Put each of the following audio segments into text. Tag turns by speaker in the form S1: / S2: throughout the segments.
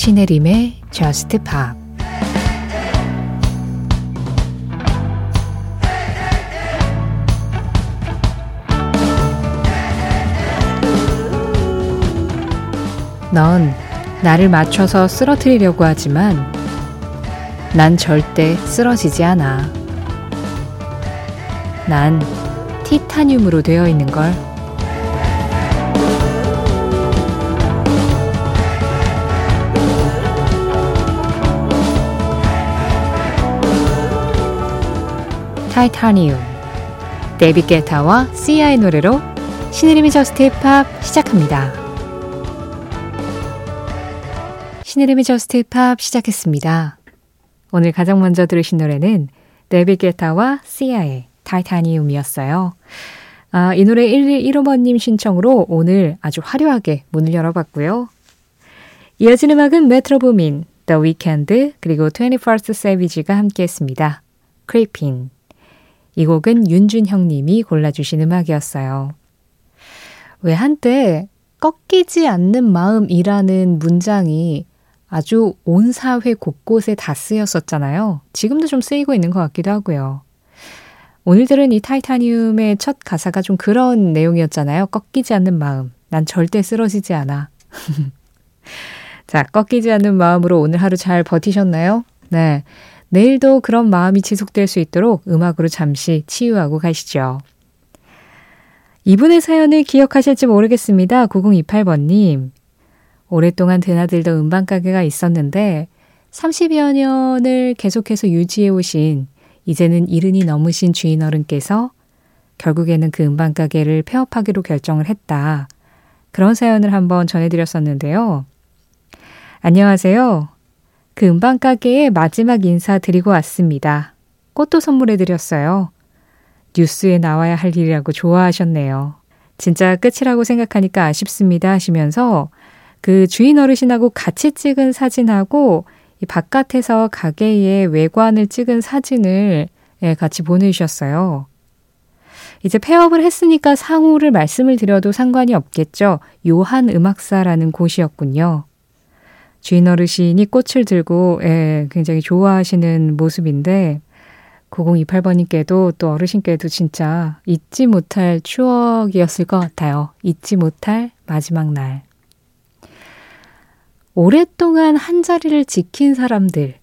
S1: 신혜림의 Just Pop 넌 나를 맞춰서 쓰러뜨리려고 하지만 난 절대 쓰러지지 않아. 난 티타늄으로 되어 있는 걸. 타이타늄 데이비 게타와 시아의 노래로 신혜림의 Just Pop 시작합니다. 신혜림의 Just Pop 시작했습니다. 오늘 가장 먼저 들으신 노래는 데이비드 게타와 시아의 Titanium이었어요. 아, 이 노래 1115번님 신청으로 오늘 아주 화려하게 문을 열어봤고요. 이어진 음악은 Metro Boomin, The Weeknd, 그리고 21st Savage가 함께 했습니다. Creeping. 이 곡은 윤준형 님이 골라주신 음악이었어요. 왜 한때 꺾이지 않는 마음이라는 문장이 아주 온 사회 곳곳에 다 쓰였었잖아요. 지금도 좀 쓰이고 있는 것 같기도 하고요. 오늘 들은 이 타이타늄의 첫 가사가 좀 그런 내용이었잖아요. 꺾이지 않는 마음. 난 절대 쓰러지지 않아. 자, 꺾이지 않는 마음으로 오늘 하루 잘 버티셨나요? 네. 내일도 그런 마음이 지속될 수 있도록 음악으로 잠시 치유하고 가시죠. 이분의 사연을 기억하실지 모르겠습니다. 9028번님. 오랫동안 드나들던 음반가게가 있었는데 30여 년을 계속해서 유지해 오신 이제는 이른이 넘으신 주인 어른께서 결국에는 그 음반가게를 폐업하기로 결정을 했다. 그런 사연을 한번 전해드렸었는데요. 안녕하세요. 그 음반 가게에 마지막 인사 드리고 왔습니다. 꽃도 선물해 드렸어요. 뉴스에 나와야 할 일이라고 좋아하셨네요. 진짜 끝이라고 생각하니까 아쉽습니다 하시면서 그 주인 어르신하고 같이 찍은 사진하고 이 바깥에서 가게의 외관을 찍은 사진을 예, 같이 보내주셨어요. 이제 폐업을 했으니까 상호를 말씀을 드려도 상관이 없겠죠. 요한 음악사라는 곳이었군요. 주인 어르신이 꽃을 들고 예, 굉장히 좋아하시는 모습인데 9028번님께도 또 어르신께도 진짜 잊지 못할 추억이었을 것 같아요. 잊지 못할 마지막 날. 오랫동안 한 자리를 지킨 사람들,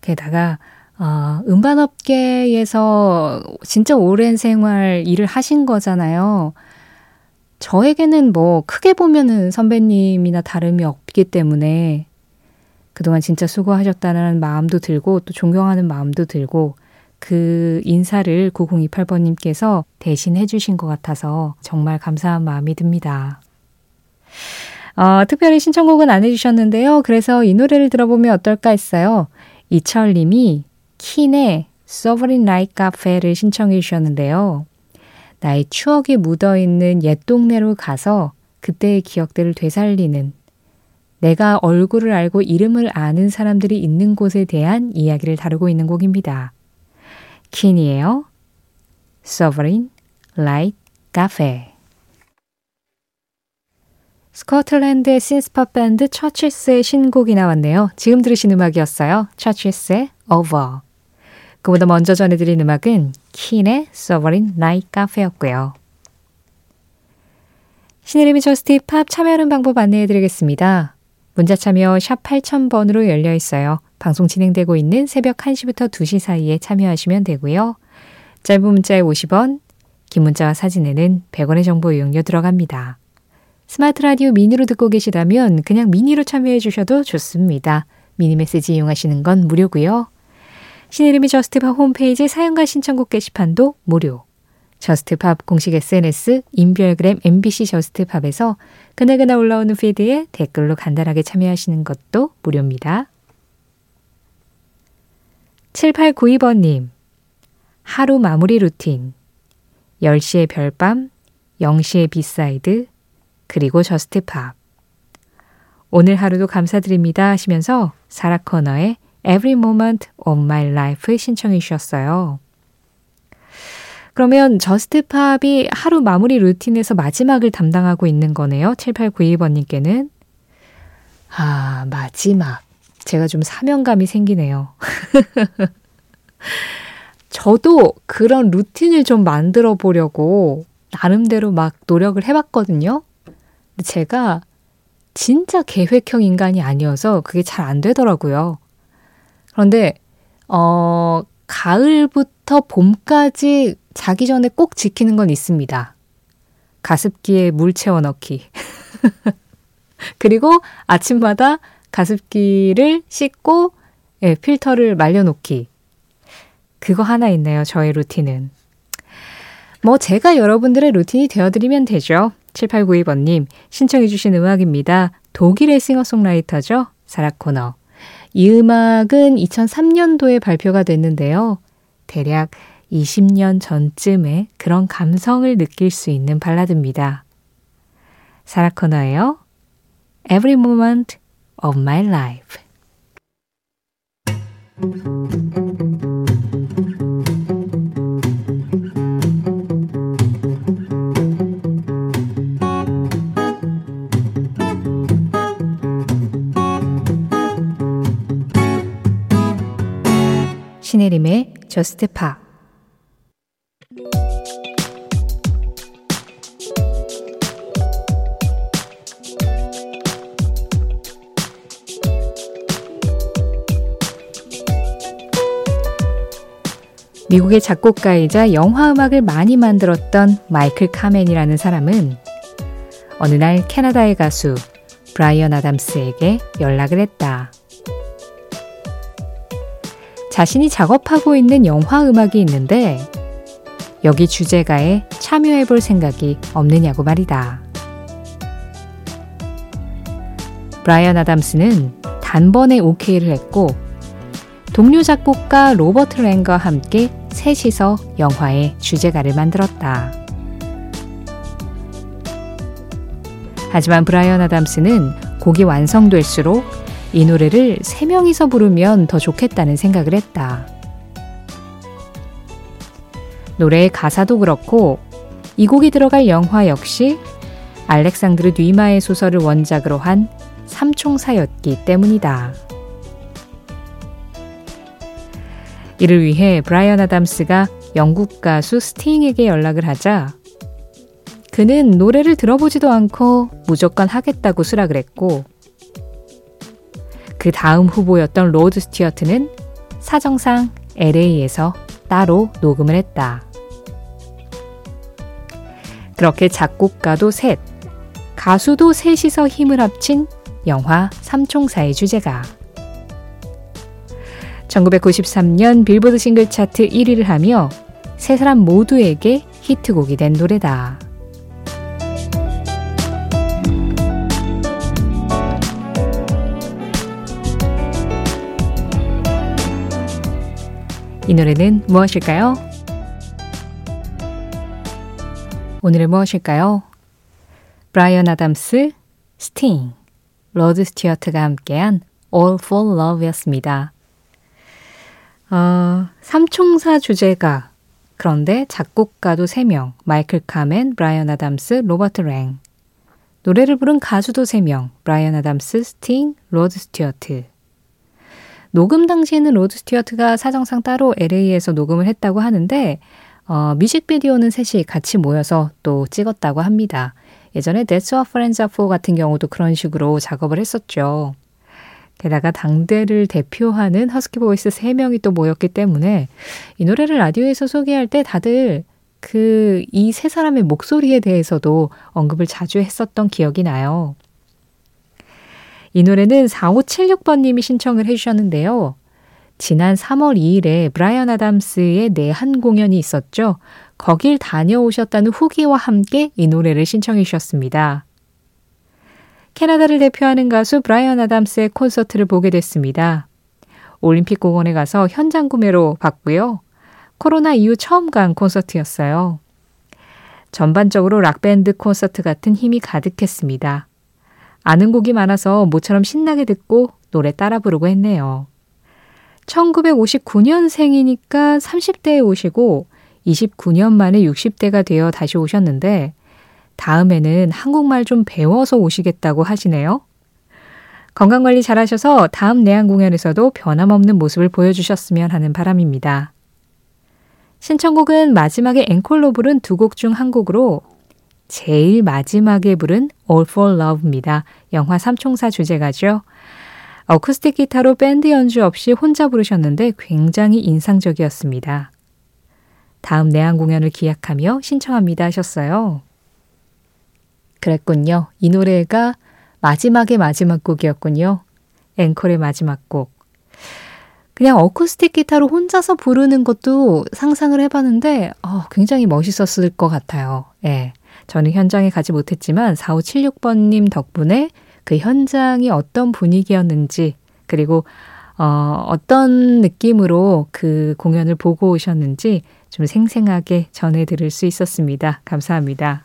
S1: 게다가 어, 음반업계에서 진짜 오랜 생활 일을 하신 거잖아요. 저에게는 뭐 크게 보면은 선배님이나 다름이 없기 때문에 그동안 진짜 수고하셨다는 마음도 들고 또 존경하는 마음도 들고 그 인사를 9028번님께서 대신 해주신 것 같아서 정말 감사한 마음이 듭니다. 어, 특별히 신청곡은 안 해주셨는데요. 그래서 이 노래를 들어보면 어떨까 했어요. 이철 님이 킨의 Sovereign Night Cafe를 신청해 주셨는데요. 나의 추억이 묻어 있는 옛 동네로 가서 그때의 기억들을 되살리는 내가 얼굴을 알고 이름을 아는 사람들이 있는 곳에 대한 이야기를 다루고 있는 곡입니다. 킨이에요. Sovereign Light Cafe 스코틀랜드의 신스팝 밴드 처치스의 신곡이 나왔네요. 지금 들으신 음악이었어요. 처치스의 Over. 그보다 먼저 전해드린 음악은 킨의 Sovereign Night Cafe였고요. 신의림의 저스티 팝 참여하는 방법 안내해드리겠습니다. 문자 참여 샵 8000번으로 열려 있어요. 방송 진행되고 있는 새벽 1시부터 2시 사이에 참여하시면 되고요. 짧은 문자에 50원, 긴 문자와 사진에는 100원의 정보 이용료 들어갑니다. 스마트 라디오 미니로 듣고 계시다면 그냥 미니로 참여해 주셔도 좋습니다. 미니 메시지 이용하시는 건 무료고요. 신혜림의 Just Pop 홈페이지 사연과 신청곡 게시판도 무료. Just Pop 공식 SNS 인별그램 MBC Just Pop에서 그날그날 올라오는 feed에 댓글로 간단하게 참여하시는 것도 무료입니다. 7892번님 하루 마무리 루틴 10시에 별밤, 0시에 비사이드, 그리고 Just Pop. 오늘 하루도 감사드립니다 하시면서 사라 코너의 Every Moment of My Life 신청해 주셨어요. 그러면 Just Pop이 하루 마무리 routine에서 마지막을 담당하고 있는 거네요. 7892번님께는. 아, 마지막. 제가 좀 사명감이 생기네요. 저도 그런 routine을 좀 만들어 보려고 나름대로 막 노력을 해봤거든요. 근데 제가 진짜 계획형 인간이 아니어서 그게 잘 안 되더라고요. 그런데, 어, 가을부터 봄까지 자기 전에 꼭 지키는 건 있습니다. 가습기에 물 채워 넣기. 그리고 아침마다 가습기를 씻고 예, 필터를 말려놓기. 그거 하나 있네요. 저의 루틴은. 뭐 제가 여러분들의 루틴이 되어드리면 되죠. 7892번님 신청해주신 음악입니다. 독일의 싱어송라이터죠. 사라 코너. 이 음악은 2003년도에 발표가 됐는데요. 대략 20년 전쯤에 그런 감성을 느낄 수 있는 발라드입니다. 사라 코너예요. Every moment of my life. 신혜림의 Just Pop 미국의 작곡가이자 영화 음악을 많이 만들었던 마이클 카멘이라는 사람은 어느 날 캐나다의 가수 브라이언 아담스에게 연락을 했다. 자신이 작업하고 있는 영화 음악이 있는데 여기 주제가에 참여해 볼 생각이 없느냐고 말이다. 브라이언 아담스는 단번에 오케이를 했고 동료 작곡가 로버트 랭과 함께 셋이서 영화의 주제가를 만들었다. 하지만 브라이언 아담스는 곡이 완성될수록 이 노래를 세 명이서 부르면 더 좋겠다는 생각을 했다. 노래의 가사도 그렇고 이 곡이 들어갈 영화 역시 알렉산드르 뉘마의 소설을 원작으로 한 삼총사였기 때문이다. 이를 위해 브라이언 아담스가 영국 가수 스팅에게 연락을 하자 그는 노래를 들어보지도 않고 무조건 하겠다고 수락을 했고 그 다음 후보였던 로드 스튜어트는 사정상 LA에서 따로 녹음을 했다. 그렇게 작곡가도 셋, 가수도 셋이서 힘을 합친 영화 삼총사의 주제가 1993년 빌보드 싱글 차트 1위를 하며 세 사람 모두에게 히트곡이 된 노래다. 이 노래는 무엇일까요? 오늘은 무엇일까요? 브라이언 아담스, 스팅, 로드 스튜어트가 함께한 All for Love였습니다. 어, 삼총사 주제가 그런데 작곡가도 3명 마이클 카멘, 브라이언 아담스, 로버트 랭 노래를 부른 가수도 3명 브라이언 아담스, 스팅, 로드 스튜어트 녹음 당시에는 로드 스튜어트가 사정상 따로 LA에서 녹음을 했다고 하는데 어, 뮤직비디오는 셋이 같이 모여서 또 찍었다고 합니다. 예전에 That's What Friends Are For 같은 경우도 그런 식으로 작업을 했었죠. 게다가 당대를 대표하는 허스키 보이스 3명이 또 모였기 때문에 이 노래를 라디오에서 소개할 때 다들 그 이 세 사람의 목소리에 대해서도 언급을 자주 했었던 기억이 나요. 이 노래는 4576번님이 신청을 해주셨는데요. 지난 3월 2일에 브라이언 아담스의 내한 공연이 있었죠. 거길 다녀오셨다는 후기와 함께 이 노래를 신청해 주셨습니다. 캐나다를 대표하는 가수 브라이언 아담스의 콘서트를 보게 됐습니다. 올림픽 공원에 가서 현장 구매로 봤고요. 코로나 이후 처음 간 콘서트였어요. 전반적으로 락밴드 콘서트 같은 힘이 가득했습니다. 아는 곡이 많아서 모처럼 신나게 듣고 노래 따라 부르고 했네요. 1959년생이니까 30대에 오시고 29년 만에 60대가 되어 다시 오셨는데 다음에는 한국말 좀 배워서 오시겠다고 하시네요. 건강관리 잘하셔서 다음 내한 공연에서도 변함없는 모습을 보여주셨으면 하는 바람입니다. 신청곡은 마지막에 앵콜로 부른 두 곡 중 한 곡으로 제일 마지막에 부른 All for Love입니다. 영화 삼총사 주제가죠. 어쿠스틱 기타로 밴드 연주 없이 혼자 부르셨는데 굉장히 인상적이었습니다. 다음 내한 공연을 기약하며 신청합니다 하셨어요. 그랬군요. 이 노래가 마지막의 마지막 곡이었군요. 앵콜의 마지막 곡. 그냥 어쿠스틱 기타로 혼자서 부르는 것도 상상을 해봤는데 어, 굉장히 멋있었을 것 같아요. 예. 저는 현장에 가지 못했지만 4576번님 덕분에 그 현장이 어떤 분위기였는지 그리고 어, 어떤 느낌으로 그 공연을 보고 오셨는지 좀 생생하게 전해 들을 수 있었습니다. 감사합니다.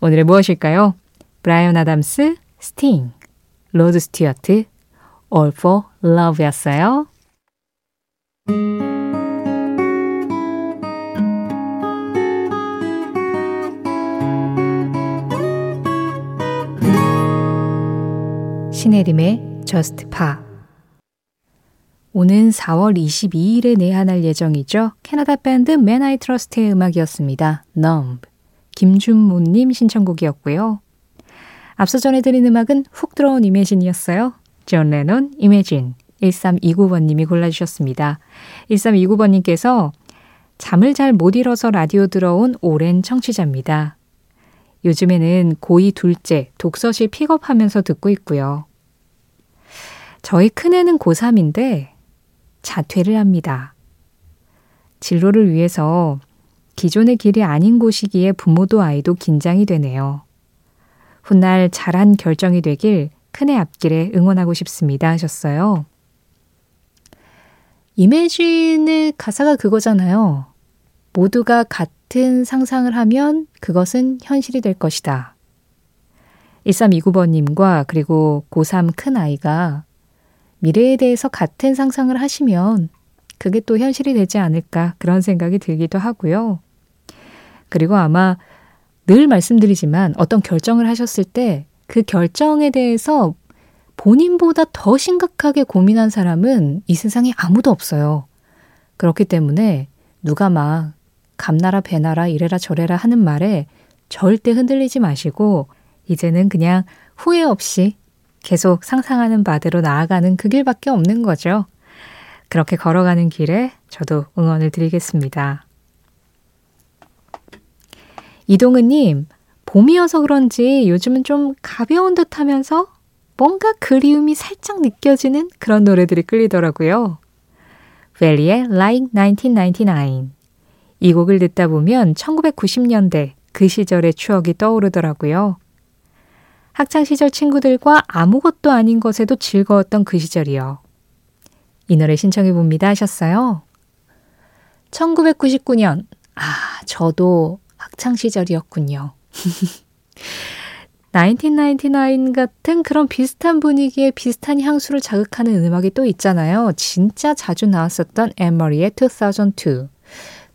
S1: 오늘의 무엇일까요? 브라이언 아담스, 스팅, 로드 스튜어트, All for Love였어요. 신혜림의 Just Pop 오는 4월 22일에 내한할 예정이죠. 캐나다 밴드 Man I Trust의 음악이었습니다. Numb. 김준모님 신청곡이었고요. 앞서 전해드린 음악은 훅 들어온 Imagine이었어요. 존 레논, Imagine. 1329번님이 골라주셨습니다. 1329번님께서 잠을 잘 못 이뤄서 라디오 들어온 오랜 청취자입니다. 요즘에는 고2 둘째 독서실 픽업하면서 듣고 있고요. 저희 큰애는 고3인데 자퇴를 합니다. 진로를 위해서 기존의 길이 아닌 곳이기에 부모도 아이도 긴장이 되네요. 훗날 잘한 결정이 되길 큰애 앞길에 응원하고 싶습니다 하셨어요. 이매진의 가사가 그거잖아요. 모두가 같은 상상을 하면 그것은 현실이 될 것이다. 1329번님과 그리고 고3 큰아이가 미래에 대해서 같은 상상을 하시면 그게 또 현실이 되지 않을까 그런 생각이 들기도 하고요. 그리고 아마 늘 말씀드리지만 어떤 결정을 하셨을 때 그 결정에 대해서 본인보다 더 심각하게 고민한 사람은 이 세상에 아무도 없어요. 그렇기 때문에 누가 막 감나라 배나라 이래라 저래라 하는 말에 절대 흔들리지 마시고 이제는 그냥 후회 없이 계속 상상하는 바대로 나아가는 그 길밖에 없는 거죠. 그렇게 걸어가는 길에 저도 응원을 드리겠습니다. 이동은님, 봄이어서 그런지 요즘은 좀 가벼운 듯 하면서 뭔가 그리움이 살짝 느껴지는 그런 노래들이 끌리더라고요. 벨리의 Like 1999. 이 곡을 듣다 보면 1990년대 그 시절의 추억이 떠오르더라고요. 학창시절 친구들과 아무것도 아닌 것에도 즐거웠던 그 시절이요. 이 노래 신청해 봅니다 하셨어요. 1999년. 아, 저도 학창시절이었군요. 1999 같은 그런 비슷한 분위기에 비슷한 향수를 자극하는 음악이 또 있잖아요. 진짜 자주 나왔었던 엠머리의 2002.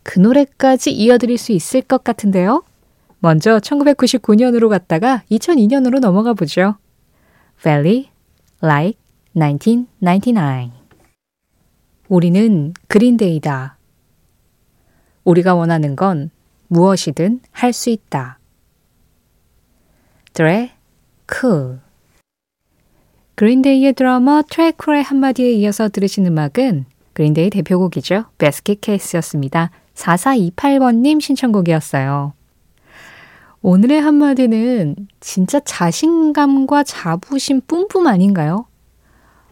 S1: 그 노래까지 이어드릴 수 있을 것 같은데요. 먼저 1999년으로 갔다가 2002년으로 넘어가 보죠. Valley Like 1999 우리는 그린데이다. 우리가 원하는 건 무엇이든 할 수 있다. 트레 쿨 그린데이의 드러머 트레 쿨의 한마디에 이어서 들으신 음악은 그린데이 대표곡이죠. 베스킷 케이스였습니다. 4428번님 신청곡이었어요. 오늘의 한마디는 진짜 자신감과 자부심 뿜뿜 아닌가요?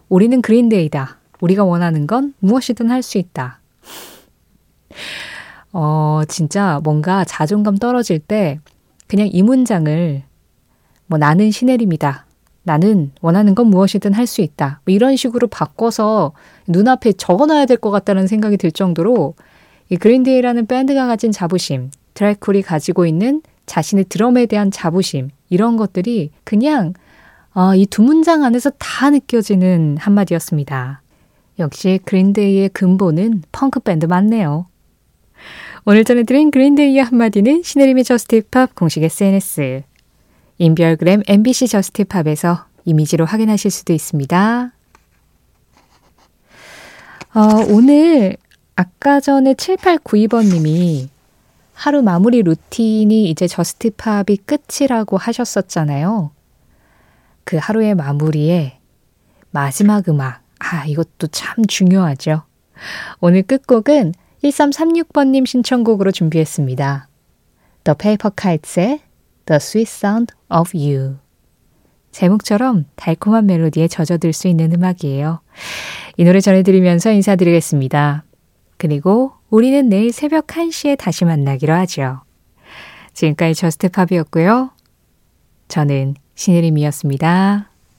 S1: 우리는 그린데이다. 우리가 원하는 건 무엇이든 할 수 있다. 어, 진짜 뭔가 자존감 떨어질 때 그냥 이 문장을 뭐 나는 시네림이다. 나는 원하는 건 무엇이든 할 수 있다. 뭐 이런 식으로 바꿔서 눈앞에 적어 놔야 될 것 같다는 생각이 들 정도로 이 그린데이라는 밴드가 가진 자부심, 드라이쿨이 가지고 있는 자신의 드럼에 대한 자부심, 이런 것들이 그냥 어, 이 두 문장 안에서 다 느껴지는 한마디였습니다. 역시 그린데이의 근본은 펑크 밴드 맞네요. 오늘 전해드린 그린데이의 한마디는 신혜림의 저스티팝 공식 SNS, 인별그램 MBC 저스티팝에서 이미지로 확인하실 수도 있습니다. 어, 오늘 아까 전에 7892번님이 하루 마무리 루틴이 이제 Just Pop이 끝이라고 하셨었잖아요. 그 하루의 마무리에 마지막 음악. 아, 이것도 참 중요하죠. 오늘 끝곡은 1336번님 신청곡으로 준비했습니다. The Paper Kites의 The Sweet Sound of You. 제목처럼 달콤한 멜로디에 젖어들 수 있는 음악이에요. 이 노래 전해드리면서 인사드리겠습니다. 그리고 우리는 내일 새벽 1시에 다시 만나기로 하죠. 지금까지 저스트팝이었고요. 저는 신혜림이었습니다.